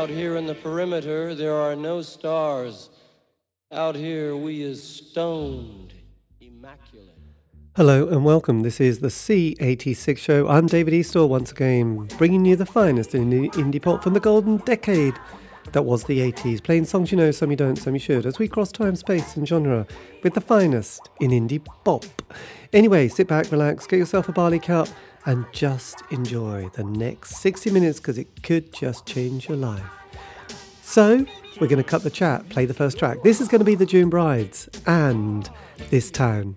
Out here in the perimeter, there are no stars. Out here, we is stoned, immaculate. Hello and welcome. This is the C86 show. I'm David Eastaugh once again, bringing you the finest in indie pop from the golden decade that was the 80s, playing songs you know, some you don't, some you should, as we cross time, space, and genre with the finest in indie pop. Anyway, sit back, relax, get yourself a barley cup, and just enjoy the next 60 minutes because it could just change your life. So, we're going to cut the chat, play the first track. This is going to be the June Brides and This Town.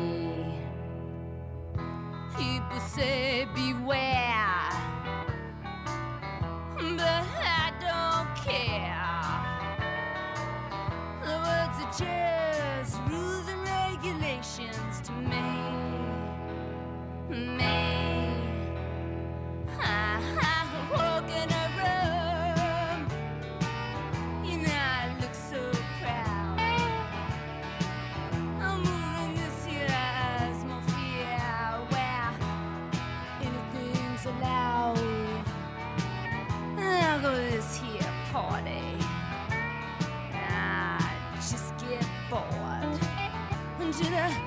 to have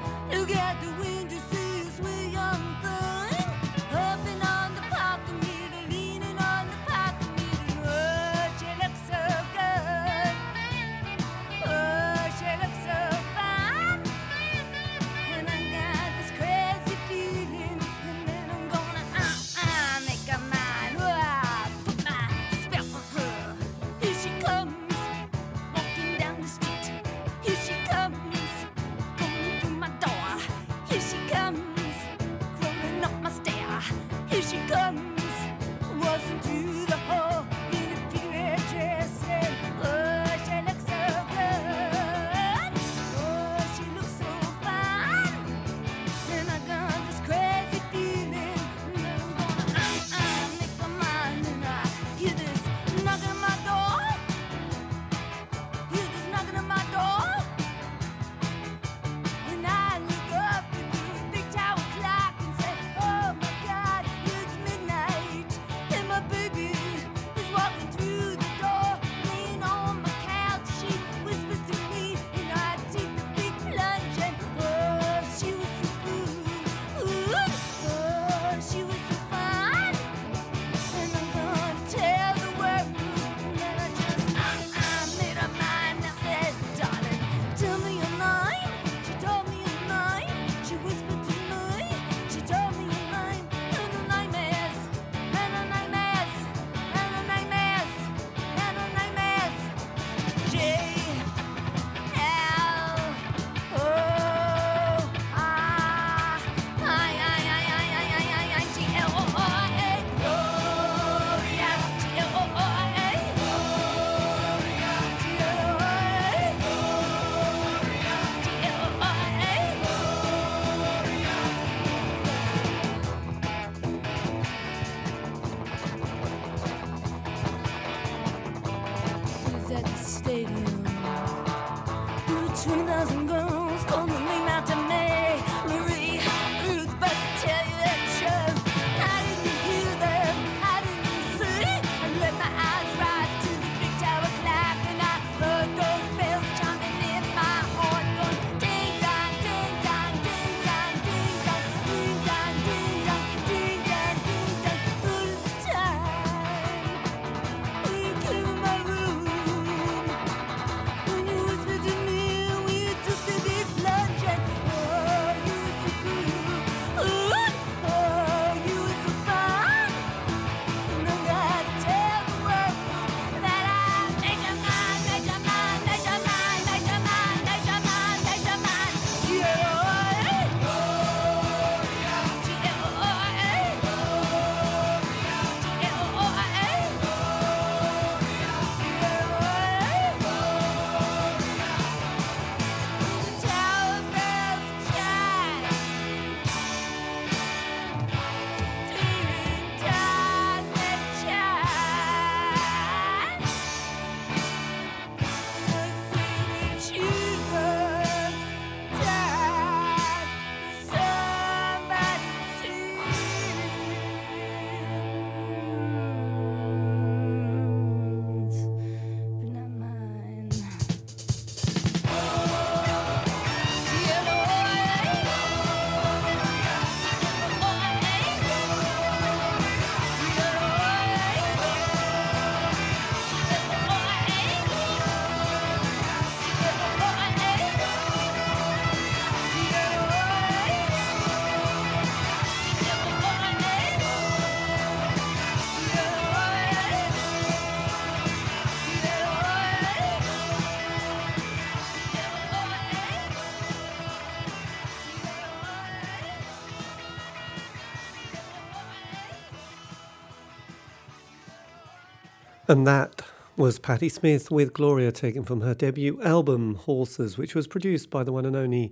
And that was Patti Smith with Gloria, taken from her debut album Horses, which was produced by the one and only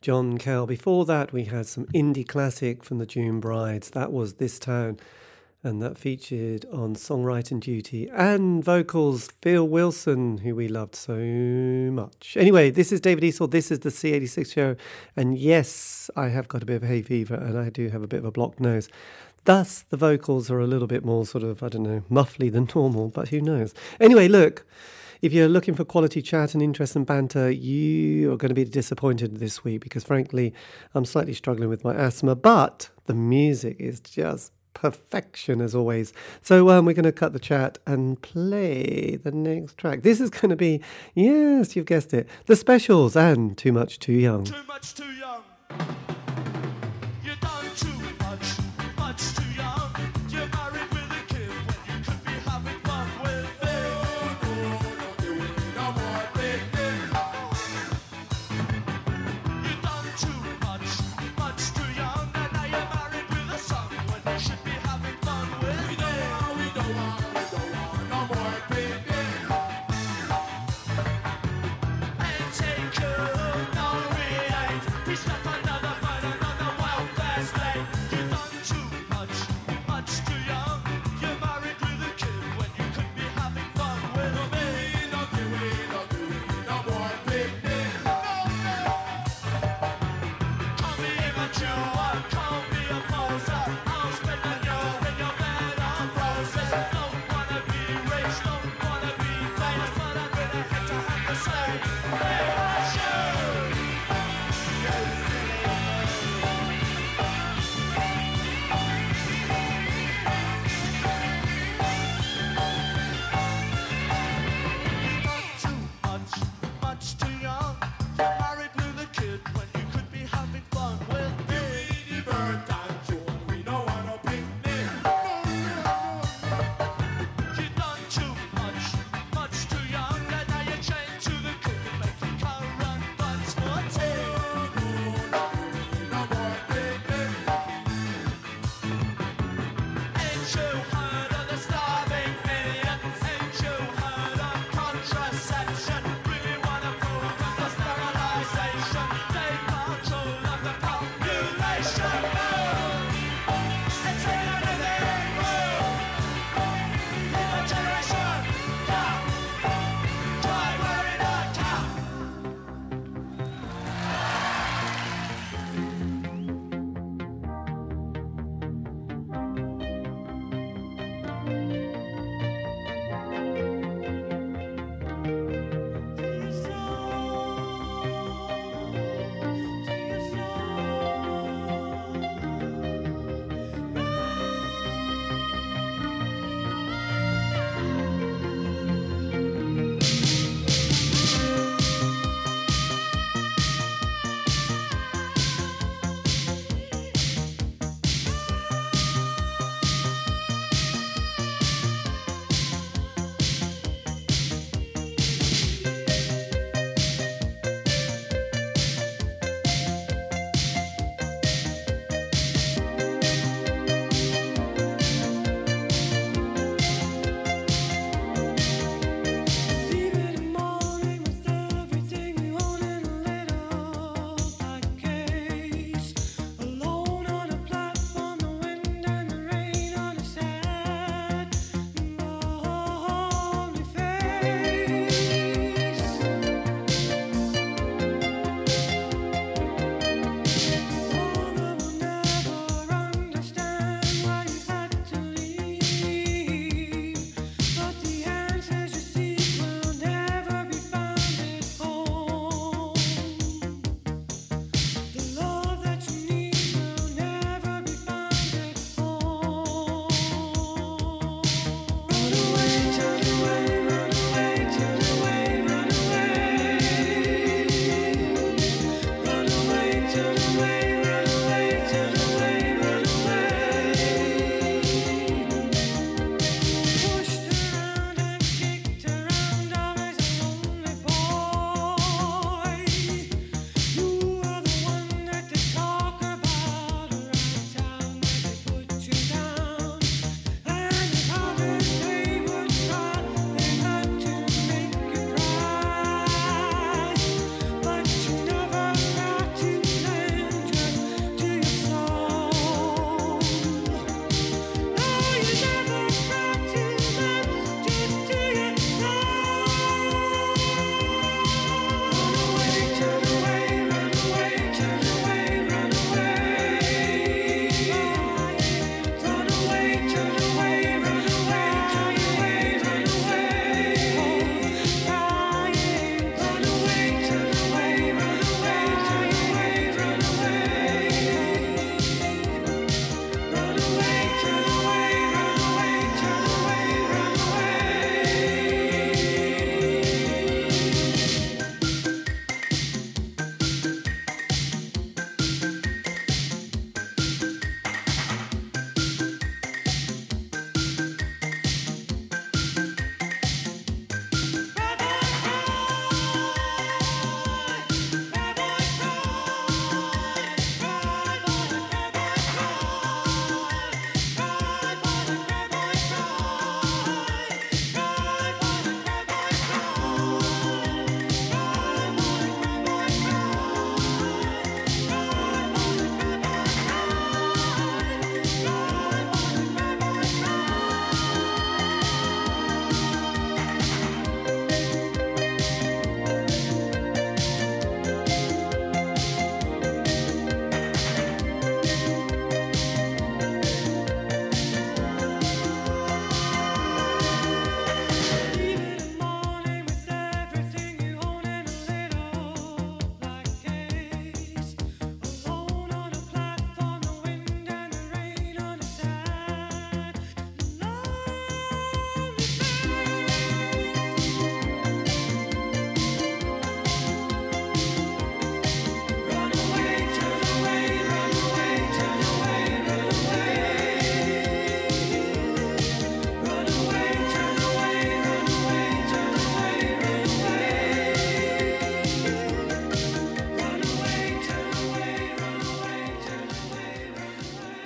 John Cale. Before that, we had some indie classic from the June Brides. That was This Town, and that featured on songwriting duty and vocals Phil Wilson, who we loved so much. Anyway, this is David Eastaugh. This is the C86 show, and yes, I have got a bit of hay fever, and I do have a bit of a blocked nose. Thus, the vocals are a little bit more sort of, I don't know, muffly than normal, but who knows? Anyway, look, if you're looking for quality chat and interest and banter, you are going to be disappointed this week because, frankly, I'm slightly struggling with my asthma, but the music is just perfection as always. So um, we're going to cut the chat and play the next track. This is going to be, yes, you've guessed it, the specials and Too Much Too Young. Too much too young.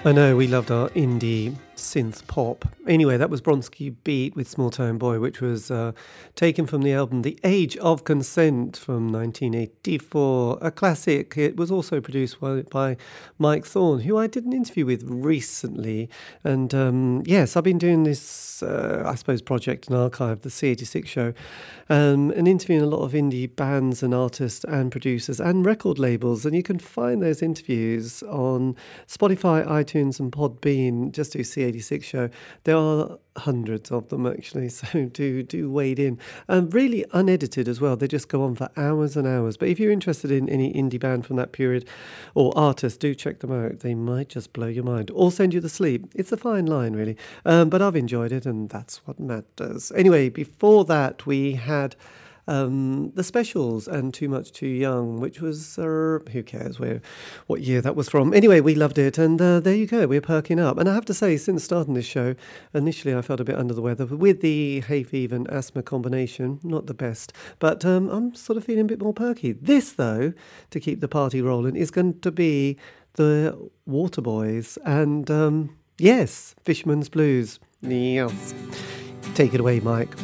I know we loved our indie synth pop. Anyway, that was Bronski Beat with Small Town Boy, which was uh, taken from the album The Age of Consent from 1984, a classic. It was also produced by, by Mike Thorn, who I did an interview with recently. And um, yes, I've been doing this, uh, I suppose, project and archive, the C86 show, um, and interviewing a lot of indie bands and artists and producers and record labels. And you can find those interviews on Spotify, iTunes, and Podbean. Just do C86 show. There are hundreds of them actually, so do do wade in. Um, really unedited as well. They just go on for hours and hours. But if you're interested in any indie band from that period or artist, do check them out. They might just blow your mind or send you to sleep. It's a fine line, really. Um, but I've enjoyed it, and that's what matters. Anyway, before that, we had um, the specials and Too Much Too Young, which was uh, who cares where what year that was from. Anyway, we loved it, and uh, there you go, we're perking up. And I have to say, since starting this show, initially I felt a bit under the weather with the hay fever and asthma combination, not the best, but um, I'm sort of feeling a bit more perky. This, though, to keep the party rolling, is going to be the Waterboys and um, yes, Fishman's Blues. Yes. Take it away, Mike.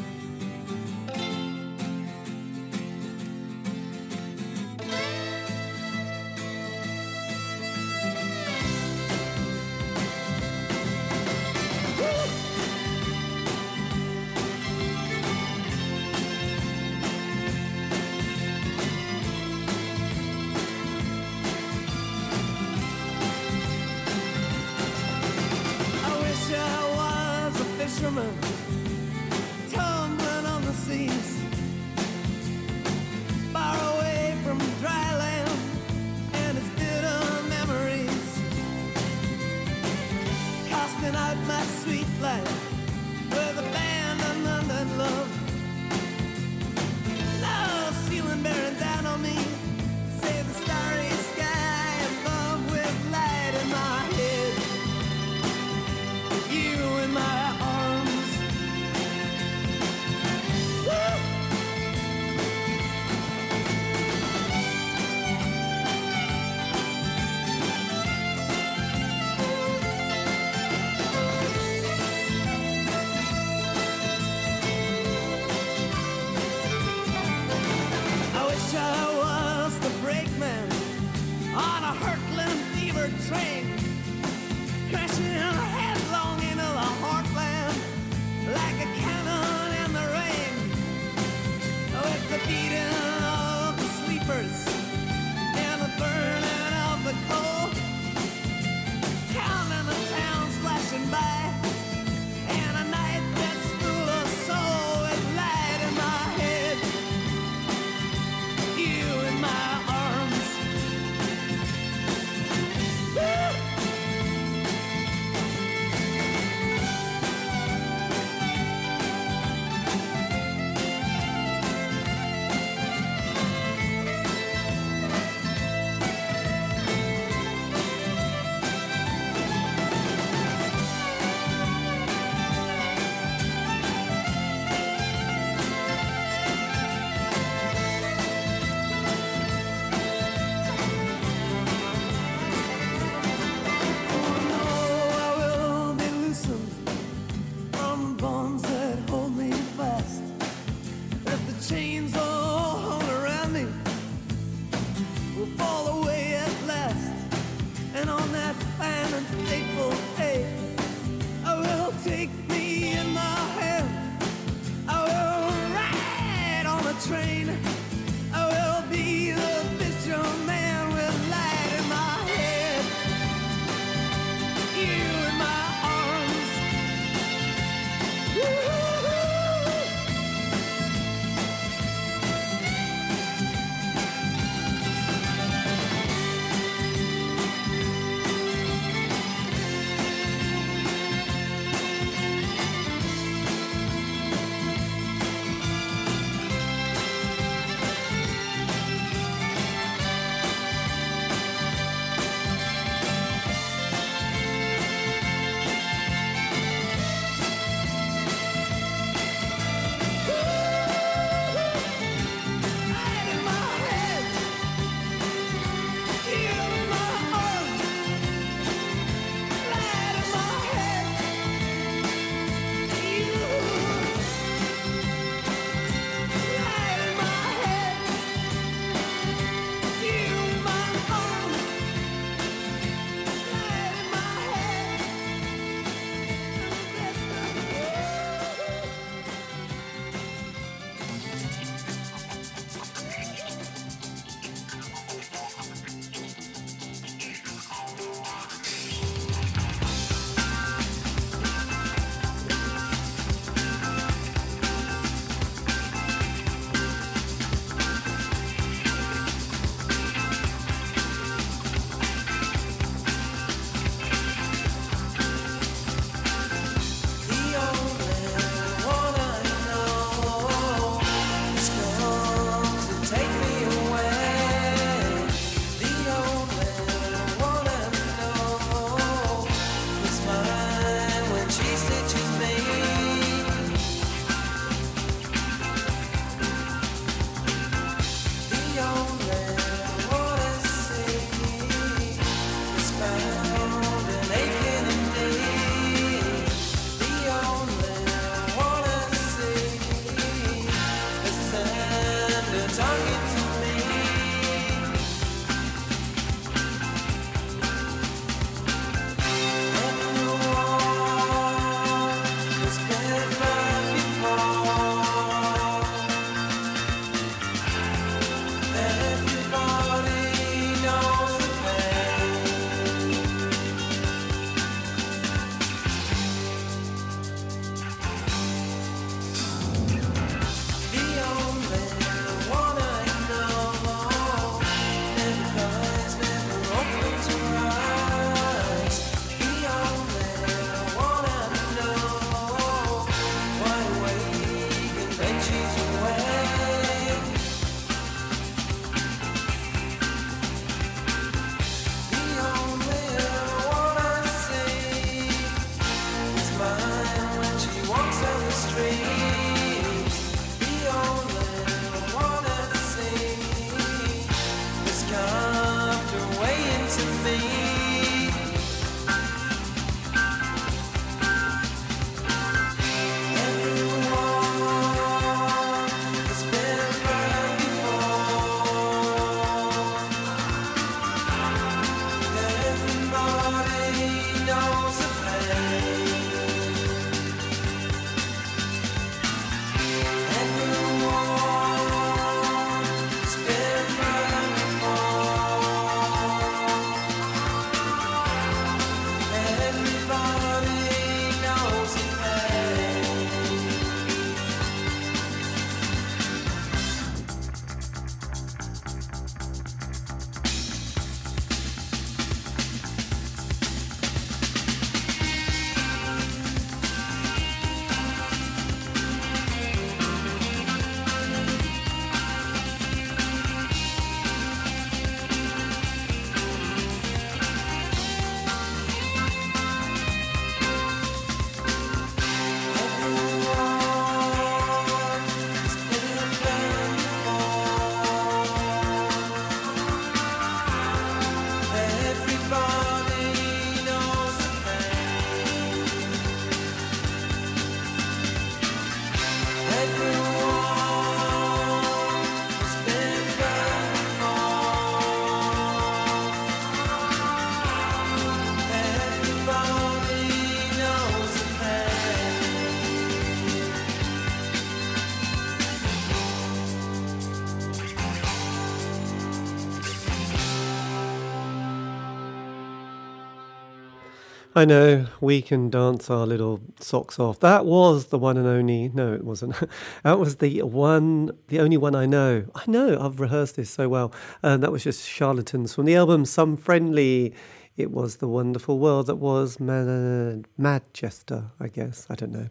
I know we can dance our little socks off. That was the one and only. No, it wasn't. that was the one, the only one I know. I know. I've rehearsed this so well. And that was just charlatans from the album Some Friendly. It was the wonderful world that was Man- Manchester, I guess. I don't know.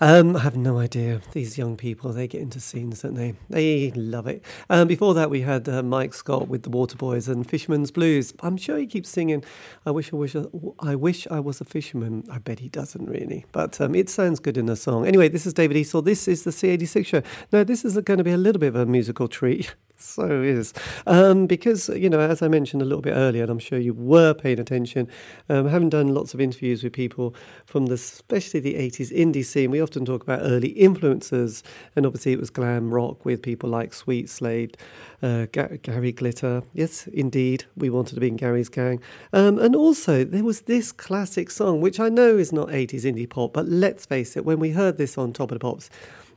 Um, I have no idea. These young people, they get into scenes, don't they? They love it. Um, before that, we had uh, Mike Scott with the Waterboys and Fisherman's Blues. I'm sure he keeps singing, I wish I wish I, wish I was a fisherman. I bet he doesn't really. But um, it sounds good in a song. Anyway, this is David Eastaugh. This is the C86 show. Now, this is going to be a little bit of a musical treat. so is. Um, because, you know, as I mentioned a little bit earlier, and I'm sure you were paying attention, um, having done lots of interviews with people from the, especially the 80s indie scene, we often talk about early influences. And obviously it was glam rock with people like Sweet Slade, uh, Gary Glitter. Yes, indeed, we wanted to be in Gary's gang. Um, and also there was this classic song, which I know is not 80s indie pop, but let's face it, when we heard this on Top of the Pops,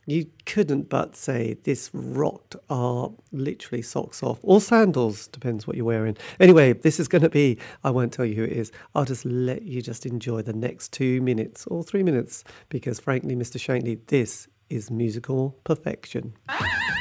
you couldn't but say this rocked our literally socks off or sandals, depends what you're wearing. Anyway, this is going to be, I won't tell you who it is. I'll just let you just enjoy the next two minutes or three minutes because, frankly, Mr. Shankly, this is musical perfection. Ah!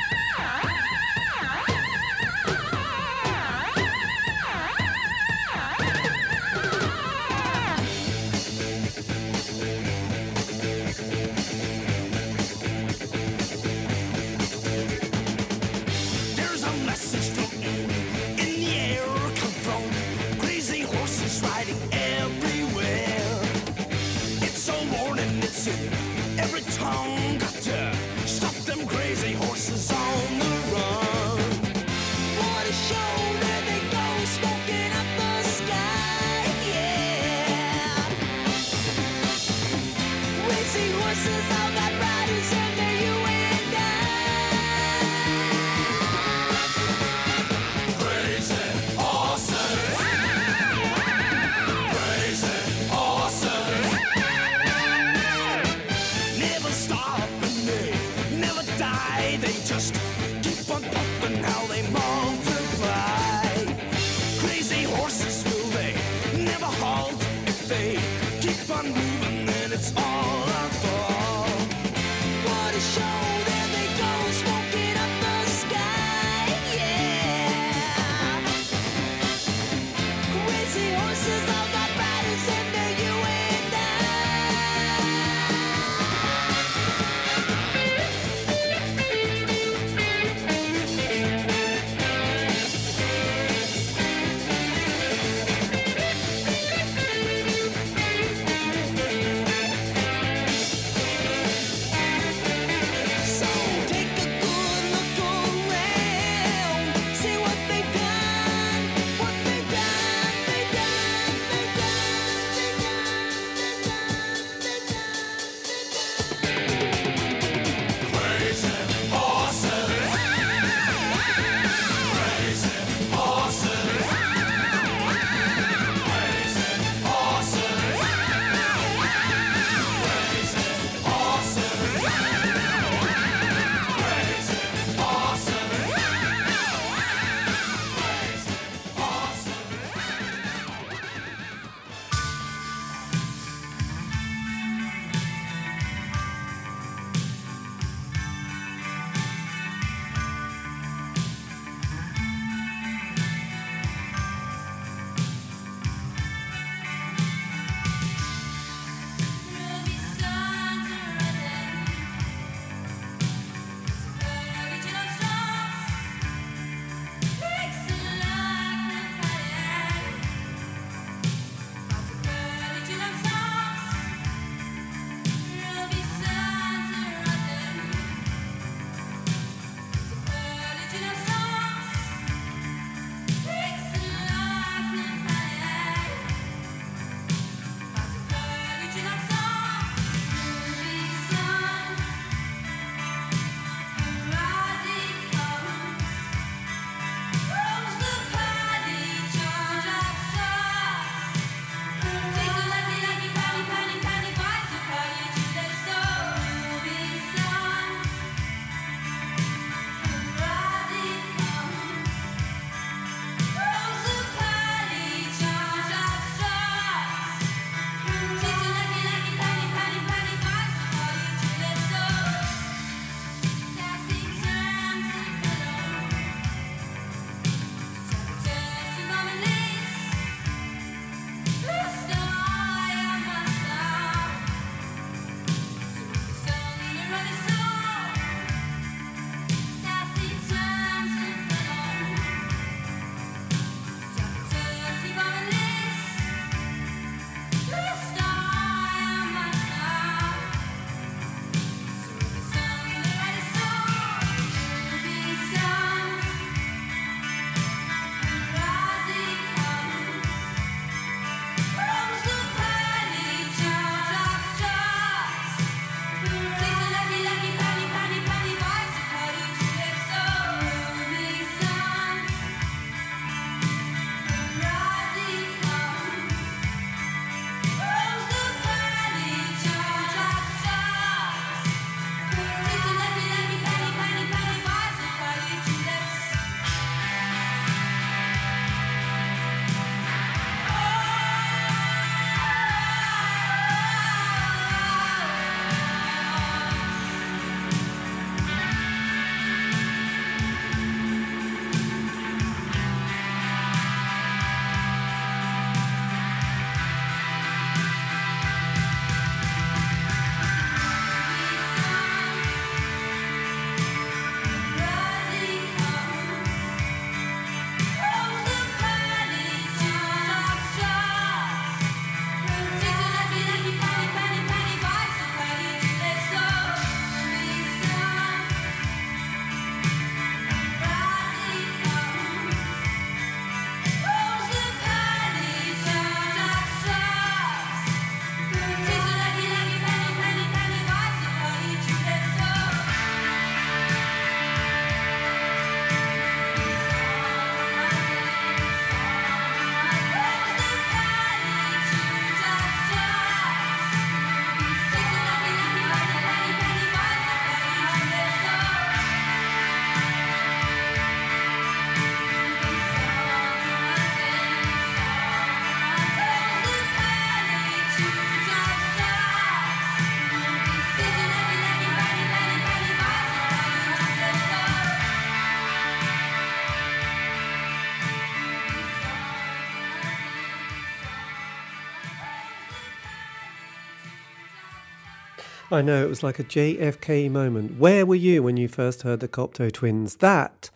I know, it was like a JFK moment. Where were you when you first heard the Cocteau Twins? That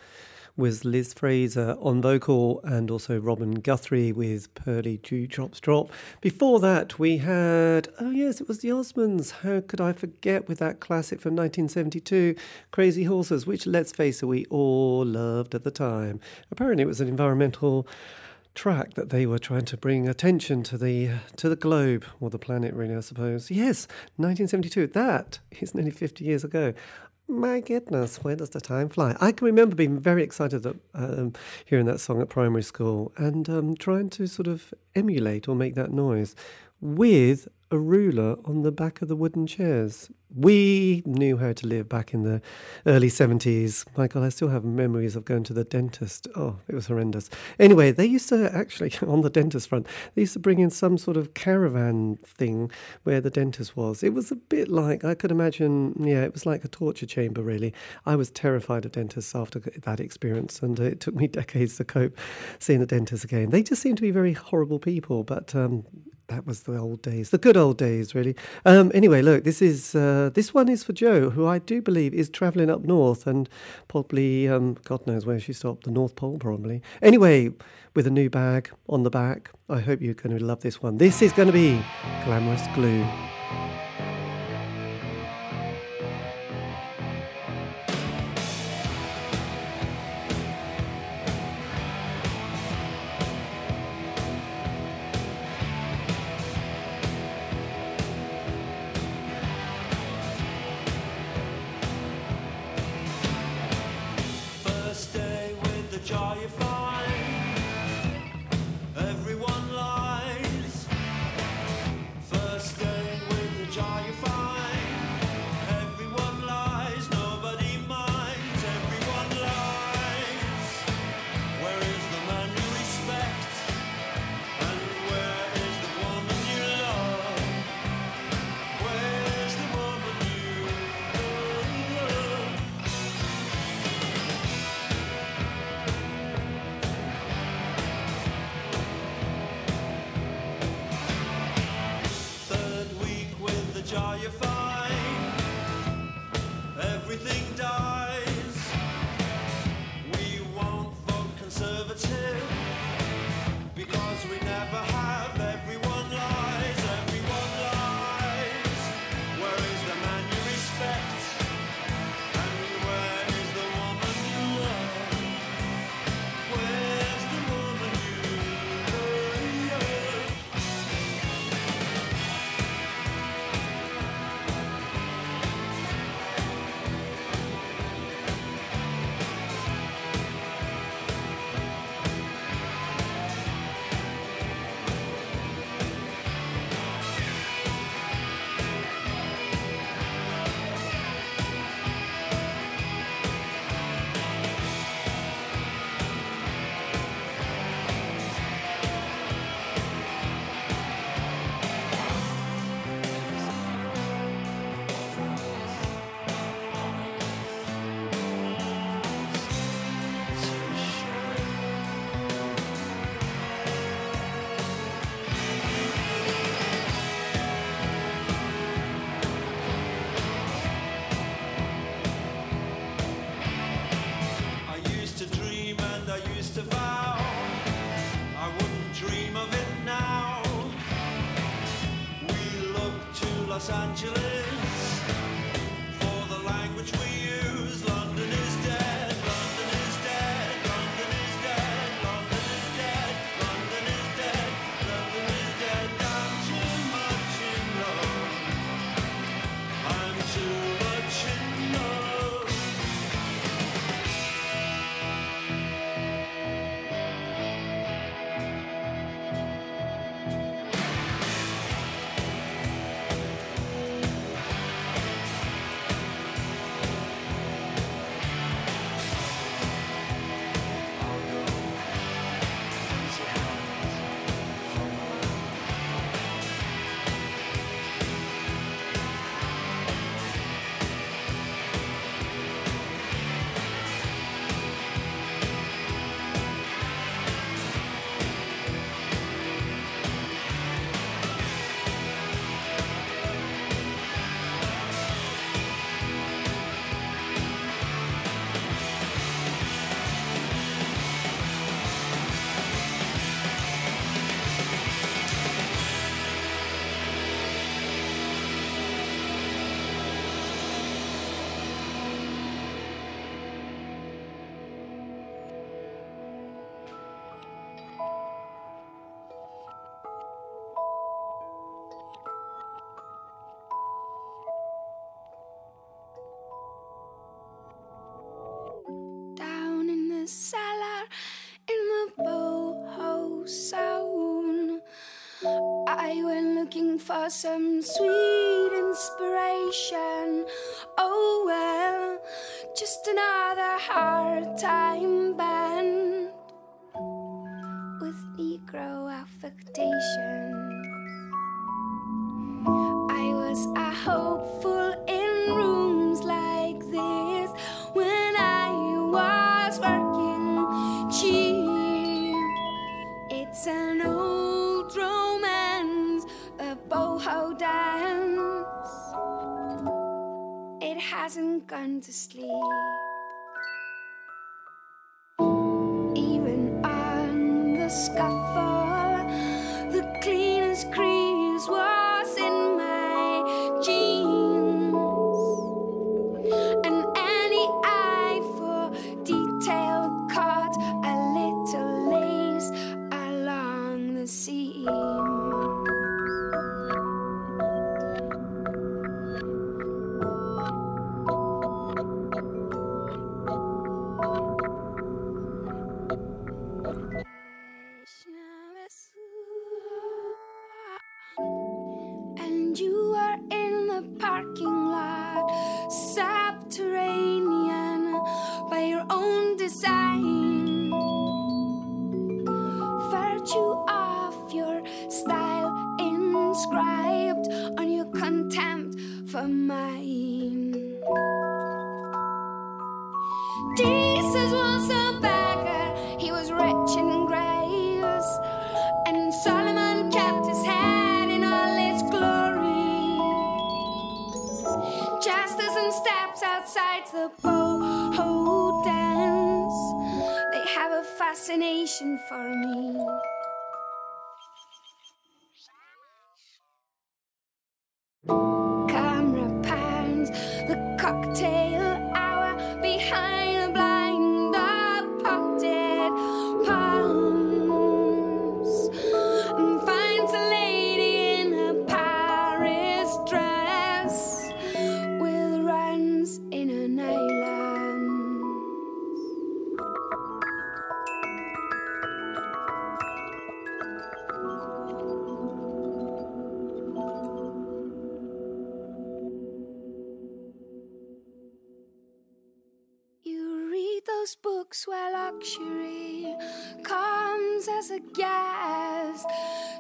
was Liz Fraser on vocal and also Robin Guthrie with Pearly Dewdrops Drop. Before that, we had, oh yes, it was the Osmonds. How could I forget with that classic from 1972, Crazy Horses, which, let's face it, we all loved at the time. Apparently, it was an environmental track that they were trying to bring attention to the to the globe or the planet really I suppose. Yes 1972 that is nearly 50 years ago. My goodness where does the time fly? I can remember being very excited at, um, hearing that song at primary school and um, trying to sort of emulate or make that noise with a ruler on the back of the wooden chairs. We knew how to live back in the early 70s. Michael, I still have memories of going to the dentist. Oh, it was horrendous. Anyway, they used to actually, on the dentist front, they used to bring in some sort of caravan thing where the dentist was. It was a bit like, I could imagine, yeah, it was like a torture chamber, really. I was terrified of dentists after that experience, and it took me decades to cope seeing the dentist again. They just seem to be very horrible people, but um, that was the old days, the good old days, really. Um, anyway, look, this is uh, this one is for Joe, who I do believe is travelling up north and probably um, God knows where she stopped, the North Pole probably. Anyway, with a new bag on the back. I hope you're going to love this one. This is going to be Glamorous Glue. everything dies. We won't vote conservative. I went looking for some sweet inspiration. Oh well, just another hard time band with Negro affectation. I was a hopeful hasn't gone to sleep. Even on the scuff.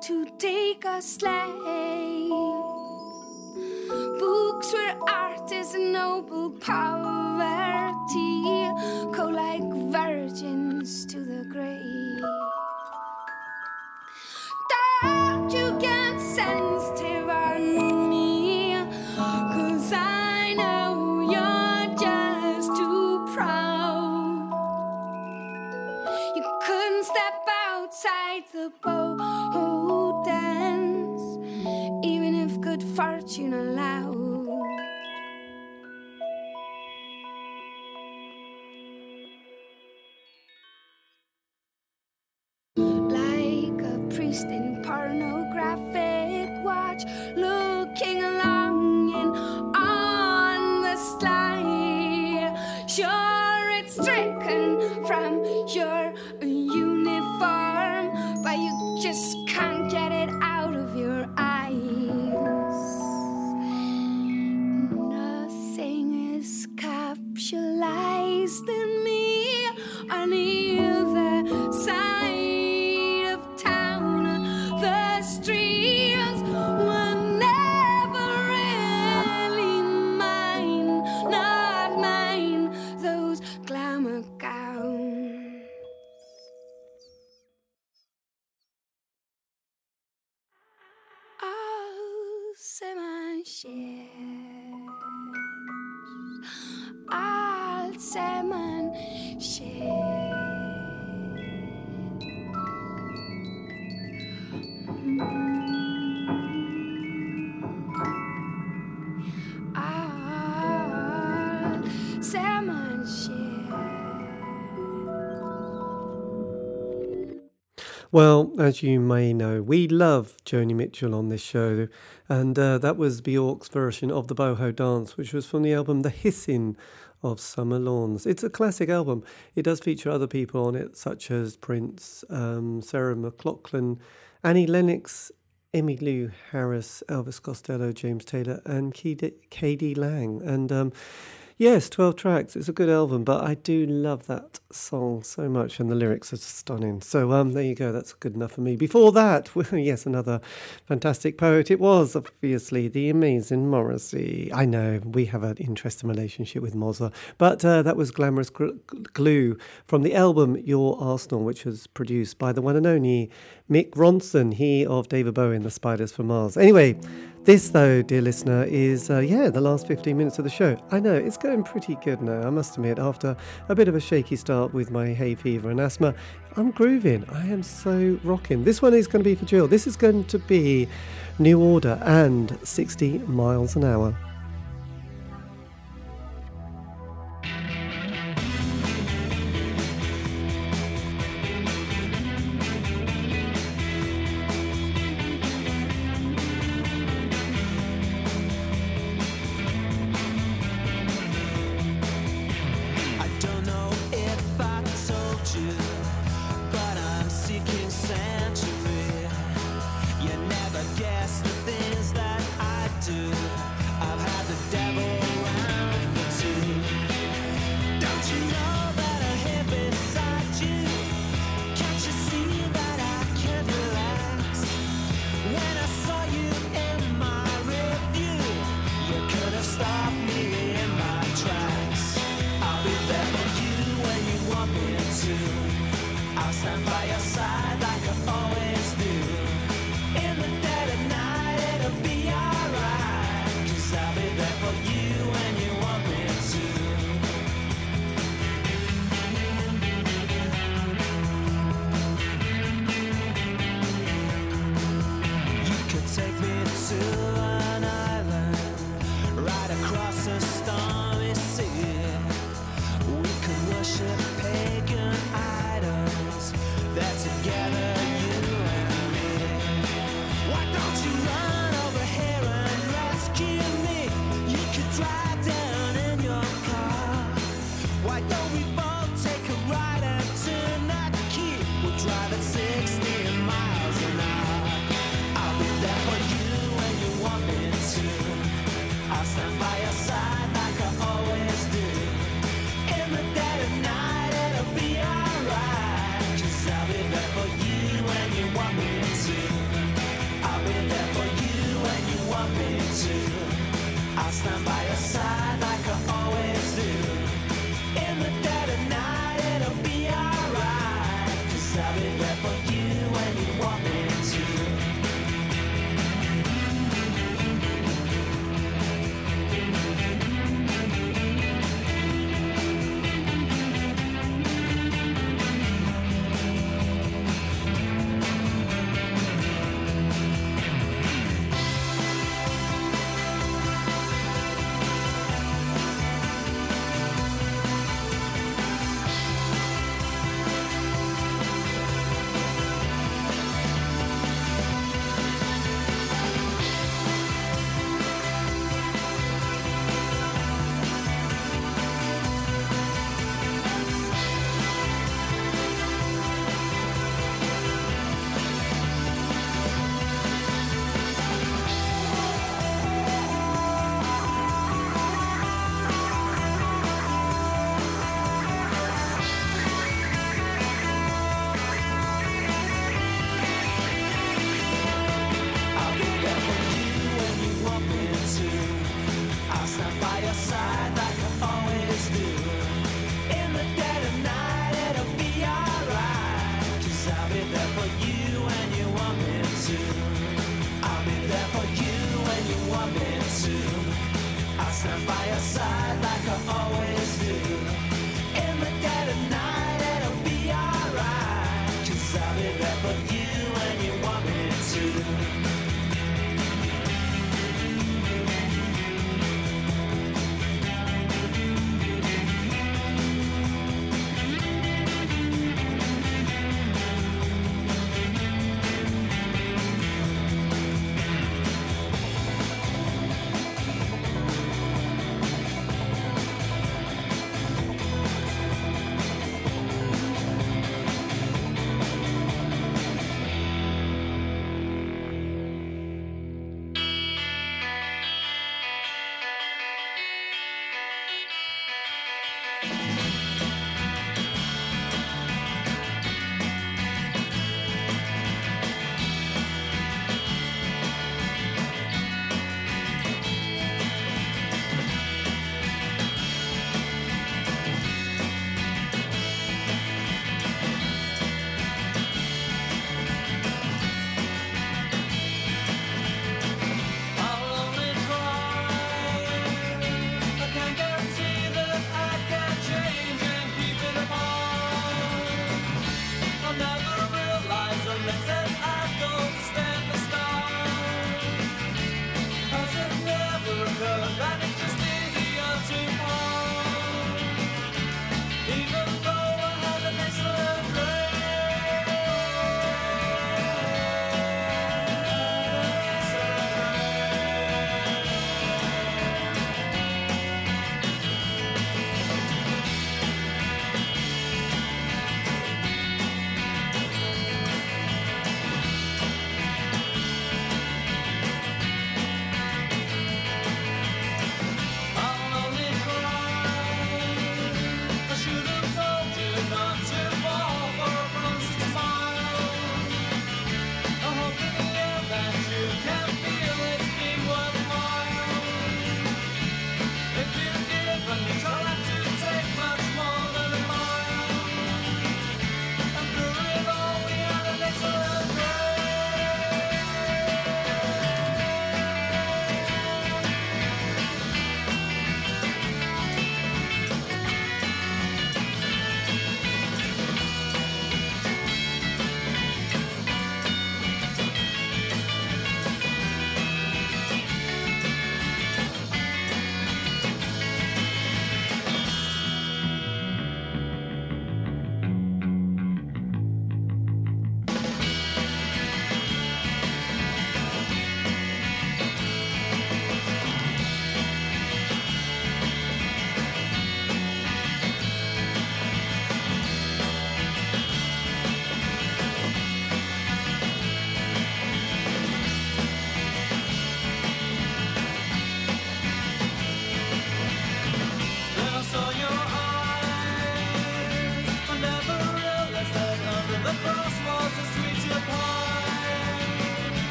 to take a sleigh. salmon. Well, as you may know, we love Joni Mitchell on this show, and uh, that was Bjork's version of the boho dance, which was from the album The Hissing of Summer Lawns. It's a classic album. It does feature other people on it, such as Prince, um, Sarah McLachlan, Annie Lennox, Emmylou Harris, Elvis Costello, James Taylor, and K.D. Lang. And um, Yes, 12 tracks. It's a good album, but I do love that song so much, and the lyrics are stunning. So, um, there you go. That's good enough for me. Before that, yes, another fantastic poet. It was obviously the amazing Morrissey. I know we have an interesting relationship with Mozza, but uh, that was Glamorous Glue from the album Your Arsenal, which was produced by the one and only Mick Ronson, he of David Bowie and the Spiders from Mars. Anyway, this, though, dear listener, is, uh, yeah, the last 15 minutes of the show. I know, it's going pretty good now, I must admit. After a bit of a shaky start with my hay fever and asthma, I'm grooving. I am so rocking. This one is going to be for Jill. This is going to be New Order and 60 miles an hour.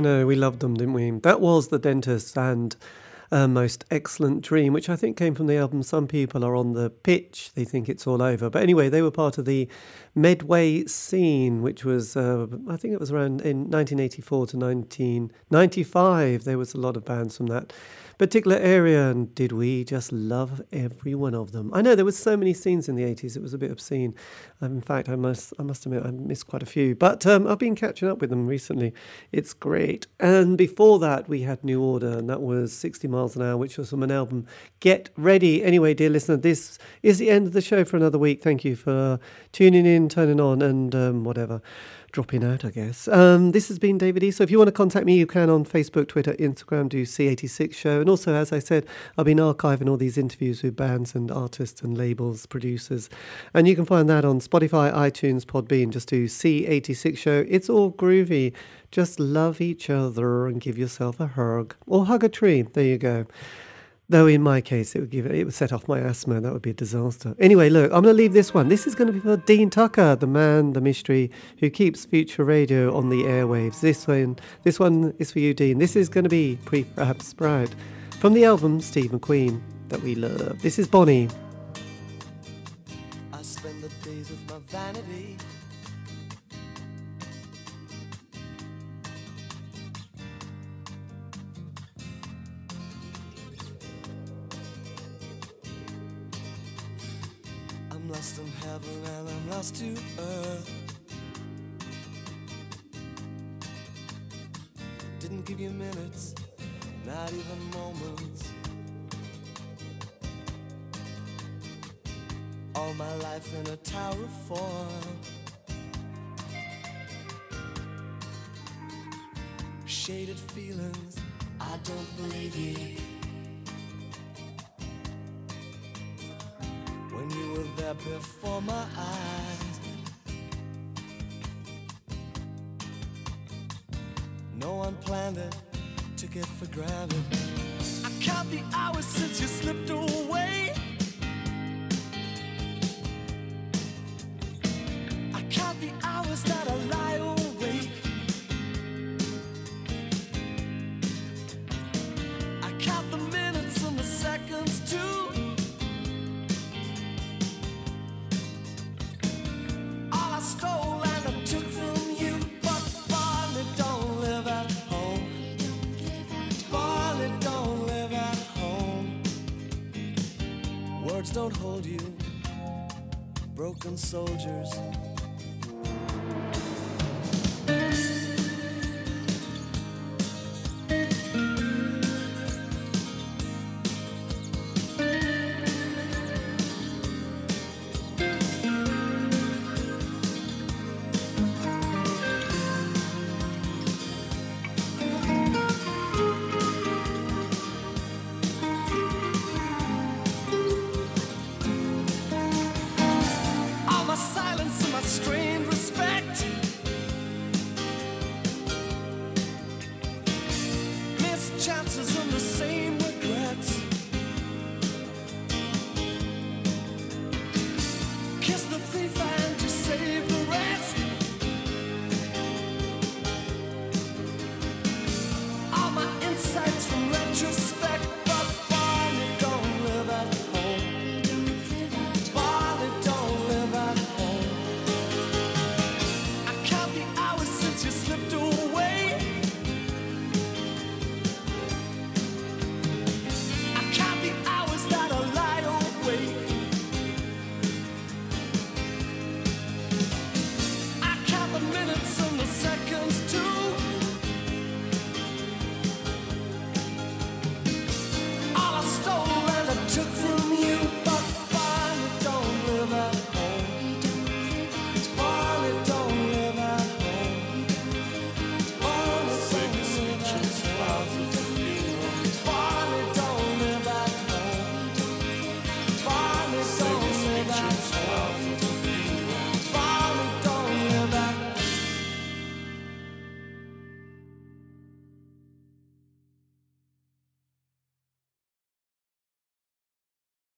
I know, we loved them, didn't we? That was The Dentist and uh, Most Excellent Dream, which I think came from the album Some People Are on the Pitch, they think it's all over. But anyway, they were part of the Medway scene, which was, uh, I think it was around in 1984 to 1995. There was a lot of bands from that particular area, and did we just love every one of them? I know there was so many scenes in the 80s; it was a bit obscene. Um, in fact, I must I must admit I missed quite a few, but um, I've been catching up with them recently. It's great. And before that, we had New Order, and that was 60 miles an hour, which was from an album Get Ready. Anyway, dear listener, this is the end of the show for another week. Thank you for tuning in, turning on, and um, whatever dropping out, I guess. Um, this has been David E. So if you want to contact me, you can on Facebook, Twitter, Instagram, do C86 Show. And also, as I said, I've been archiving all these interviews with bands and artists and labels, producers. And you can find that on Spotify, iTunes, Podbean. Just do C86 Show. It's all groovy. Just love each other and give yourself a hug. Or hug a tree. There you go. Though in my case, it would give it would set off my asthma. That would be a disaster. Anyway, look, I'm going to leave this one. This is going to be for Dean Tucker, the man, the mystery who keeps future radio on the airwaves. This one, this one is for you, Dean. This is going to be pre Prefab Sprout from the album Steve McQueen that we love. This is Bonny. I spend the days my vanity. To earth. Didn't give you minutes, not even moments. All my life in a tower of form. Shaded feelings, I don't believe you. Before my eyes. No one planned it, took it for granted. I count the hours since you slipped away. Soldiers.